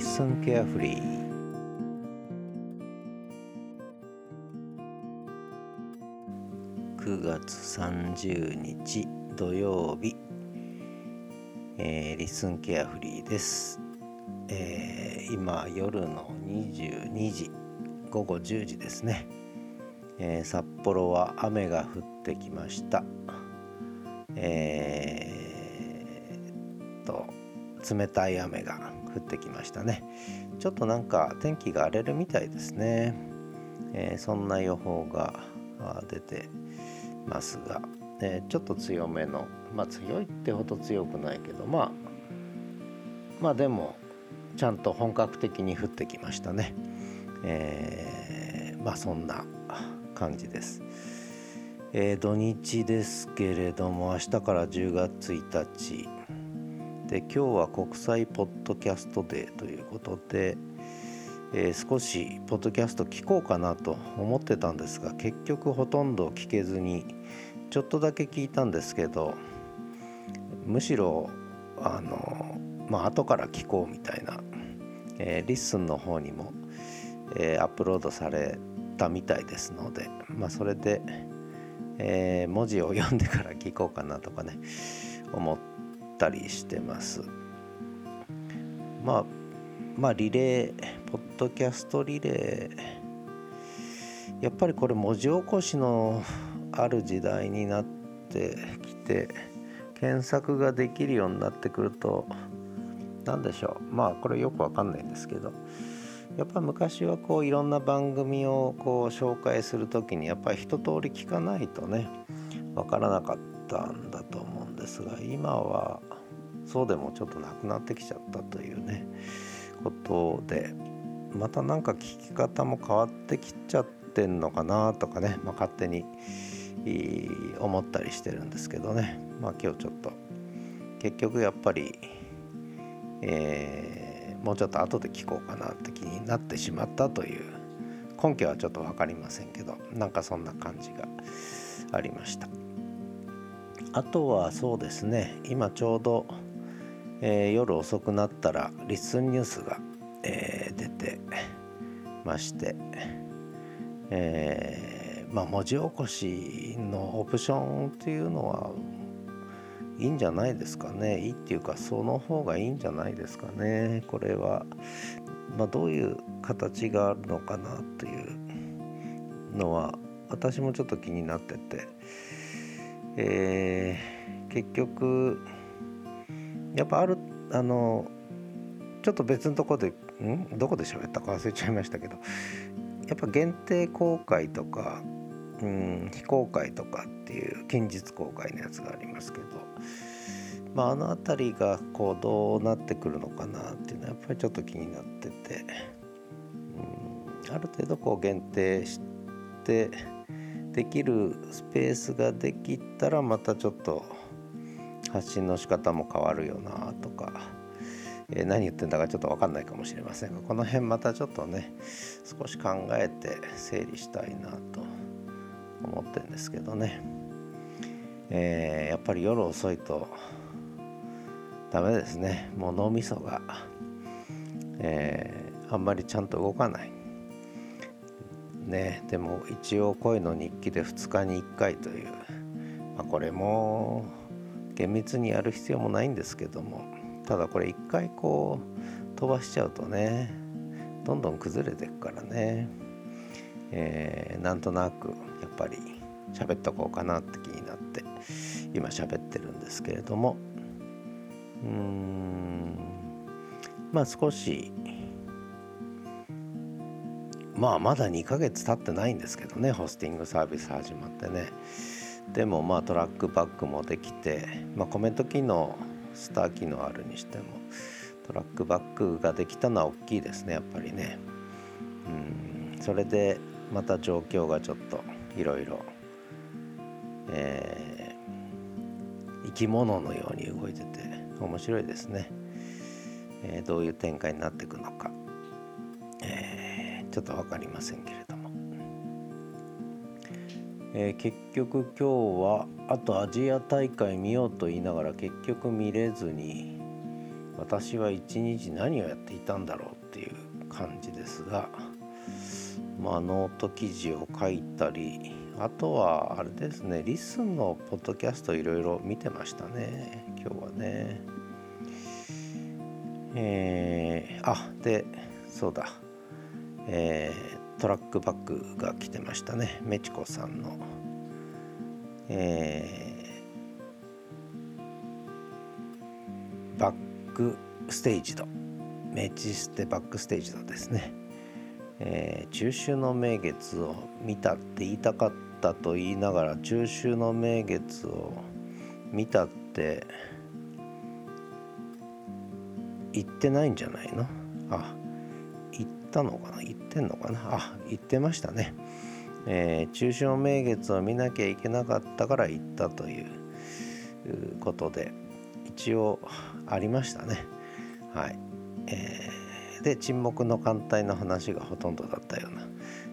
Listen Carefully 9月30日土曜日、えー、リスンケアフリーです、えー、今夜の22時午後10時ですね、えー、札幌は雨が降ってきましたえー、と冷たい雨が降ってきましたね。ちょっとなんか天気が荒れるみたいですね、えー、そんな予報が出てますが、えー、ちょっと強めのまあ強いってほど強くないけどまあまあでもちゃんと本格的に降ってきましたね、えー、まあそんな感じです、えー、土日ですけれども明日から10月1日。で今日は国際ポッドキャストデーということで、えー、少しポッドキャスト聞こうかなと思ってたんですが結局ほとんど聞けずにちょっとだけ聞いたんですけどむしろあのまあ後から聞こうみたいな、えー、 LISTEN の方にも、えー、アップロードされたみたいですのでまあそれで、え、文字を読んでから聞こうかなとかね思ってたりしてます。まあまあリレーポッドキャストリレーやっぱりこれ文字起こしのある時代になってきて検索ができるようになってくると何でしょう。まあこれよくわかんないんですけどやっぱ昔はこういろんな番組をこう紹介する時にやっぱり一通り聞かないとねわからなかったんだと思うんですが今はそうでもちょっとなくなってきちゃったというねことでまたなんか聞き方も変わってきちゃってんのかなとかね、まあ、勝手に思ったりしてるんですけどね。まあ今日ちょっと結局やっぱり、えー、もうちょっと後で聞こうかなって気になってしまったという根拠はちょっと分かりませんけどなんかそんな感じがありました。あとはそうですね。今ちょうど、えー、夜遅くなったらリッスンニュースがえー、出てまして、えー、まあ、文字起こしのオプションっていうのはいいんじゃないですかね。いいっていうかその方がいいんじゃないですかね。これは、まあ、どういう形があるのかなというのは私もちょっと気になってて、えー、結局やっぱあるあのちょっと別のとこでん？どこで喋ったか忘れちゃいましたけどやっぱ限定公開とか、うん、非公開とかっていう近日公開のやつがありますけど、まあ、あの辺りがこうどうなってくるのかなっていうのはやっぱりちょっと気になってて、うん、ある程度こう限定してできるスペースができたらまたちょっと発信の仕方も変わるよなとか。えー、何言ってんだかちょっと分かんないかもしれませんが。この辺またちょっとね少し考えて整理したいなと思ってるんですけどね、えー、やっぱり夜遅いとダメですね。もう脳みそが、えー、あんまりちゃんと動かない。ねでも一応声の日記で2日に1回という、まあ、これも厳密にやる必要もないんですけども。ただこれ一回こう飛ばしちゃうとねどんどん崩れていくからね、えー、なんとなくやっぱり喋っとこうかなって気になって今喋ってるんですけれども。うーん。まあ少しまあまだ2ヶ月経ってないんですけどねホスティングサービス始まってね。でもまあトラックバックもできて、まあ、コメント機能スター機能あるにしてもトラックバックができたのは大きいですねやっぱりね。うんそれでまた状況がちょっといろいろ生き物のように動いてて面白いですね、えー、どういう展開になっていくのか、ょっと分かりませんけれども、えー、結局今日はあとアジア大会見ようと言いながら結局見れずに私は一日何をやっていたんだろうっていう感じですが、まあ、ノート記事を書いたりあとはあれですね LISTEN のポッドキャストいろいろ見てましたね今日はね。えー、あでそうだ。えー、トラックバックが来てましたね。メチコさんの。えー、バックステージドメチステバックステージドですね、えー、中秋の名月を見たって言いたかったと言いながら中秋の名月を見たって言ってないんじゃないの？あったのかな？言ってんのかな？あ言ってましたね、えー、中秋の名月を見なきゃいけなかったから言ったということで一応ありましたね。はい、えー、で沈黙の艦隊の話がほとんどだったような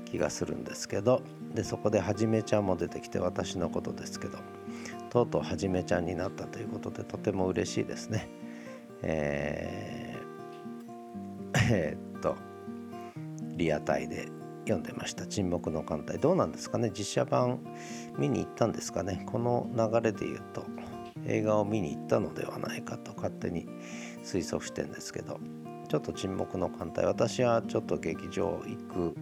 気がするんですけどでそこではじめちゃんも出てきて私のことですけどとうとうはじめちゃんになったということでとても嬉しいですね。えー、えー、っとリアタイで読んでました「沈黙の艦隊」どうなんですかね。実写版見に行ったんですかね。この流れで言うと。映画を見に行ったのではないかと。勝手に推測してんですけど。ちょっと沈黙の艦隊。私はちょっと劇場行く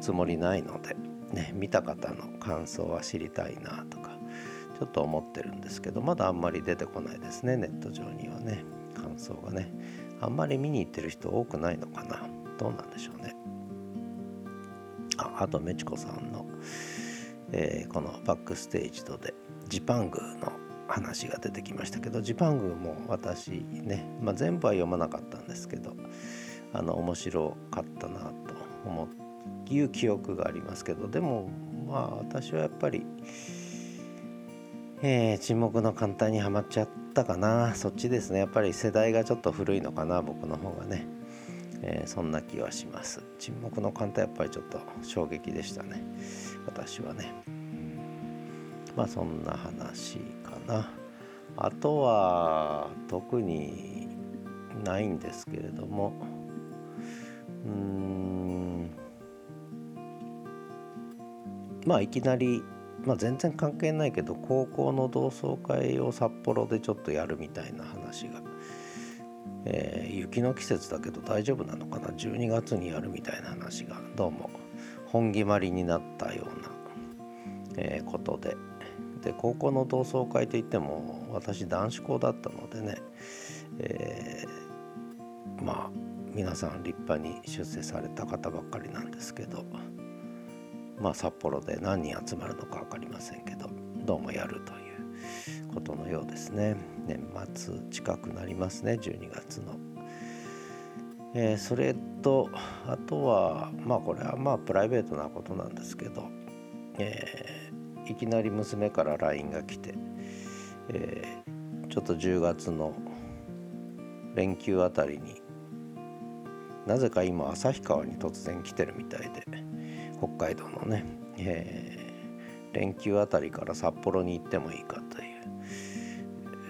つもりないので、ね、見た方の感想は知りたいなとか。ちょっと思ってるんですけど。まだあんまり出てこないですね。ネット上にはね。感想がね。あんまり見に行ってる人多くないのかな。どうなんでしょうね。あとメチコさんの、えー、このバックステージとでジパングの話が出てきましたけどジパングも私ね、まあ、全部は読まなかったんですけどあの面白かったなと思ういう記憶がありますけどでもまあ私はやっぱり、えー、沈黙の艦隊にはまっちゃったかな。そっちですね。やっぱり世代がちょっと古いのかな僕の方がね、えー、そんな気はします。沈黙の艦隊やっぱりちょっと衝撃でしたね。私はね。まあそんな話かな。あとは特にないんですけれども。うん。まあいきなりまあ、全然関係ないけど高校の同窓会を札幌でちょっとやるみたいな話が、えー、雪の季節だけど大丈夫なのかな？12月にやるみたいな話がどうも本決まりになったような、えー、ことで。で高校の同窓会といっても私男子校だったのでね、えー、まあ皆さん立派に出世された方ばっかりなんですけどまあ札幌で何人集まるのか分かりませんけどどうもやるということのようですね年末近くなりますね12月の。えー、それとあとはまあこれはまあプライベートなことなんですけど、えーいきなり娘から LINE が来て、えー、ちょっと10月の連休あたりになぜか今旭川に突然来てるみたいで北海道のね、えー、連休あたりから札幌に行ってもいいかという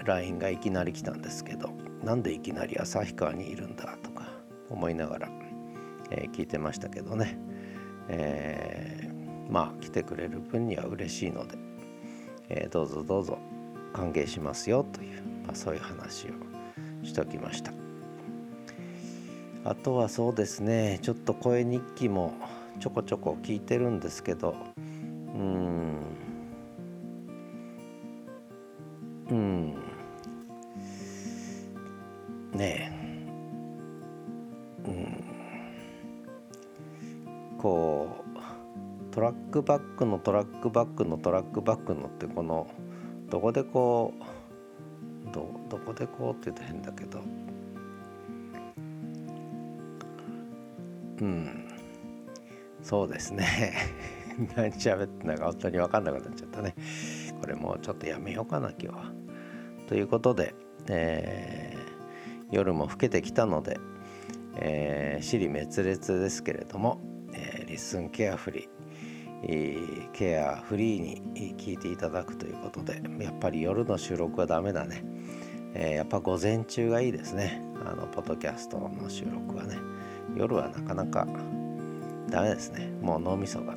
LINE がいきなり来たんですけどなんでいきなり旭川にいるんだ？とか思いながら、えー、聞いてましたけどね、えーまあ来てくれる分には嬉しいので、えー、どうぞどうぞ歓迎しますよという、まあ、そういう話をしときました。あとはそうですねちょっと声日記もちょこちょこ聞いてるんですけどうんうんねえ。うん。こうトラックバックのトラックバックのトラックバックのってこのどこでこうどどこでこうって言うと変だけど。うん。そうですね。何喋ってんだか本当に分かんなくなっちゃったね。これもうちょっとやめようかな今日は。ということで、えー、夜も更けてきたので、えー、尻滅裂ですけれども、えー、リッスンケアフリーケアフリーに聞いていただくということでやっぱり夜の収録はダメだね、えー、やっぱ午前中がいいですね。あのポッドキャストの収録はね。夜はなかなかダメですね。もう脳みそが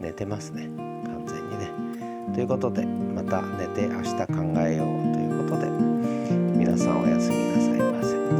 寝てますね。完全にね。ということでまた寝て明日考えようということで皆さんおやすみなさい。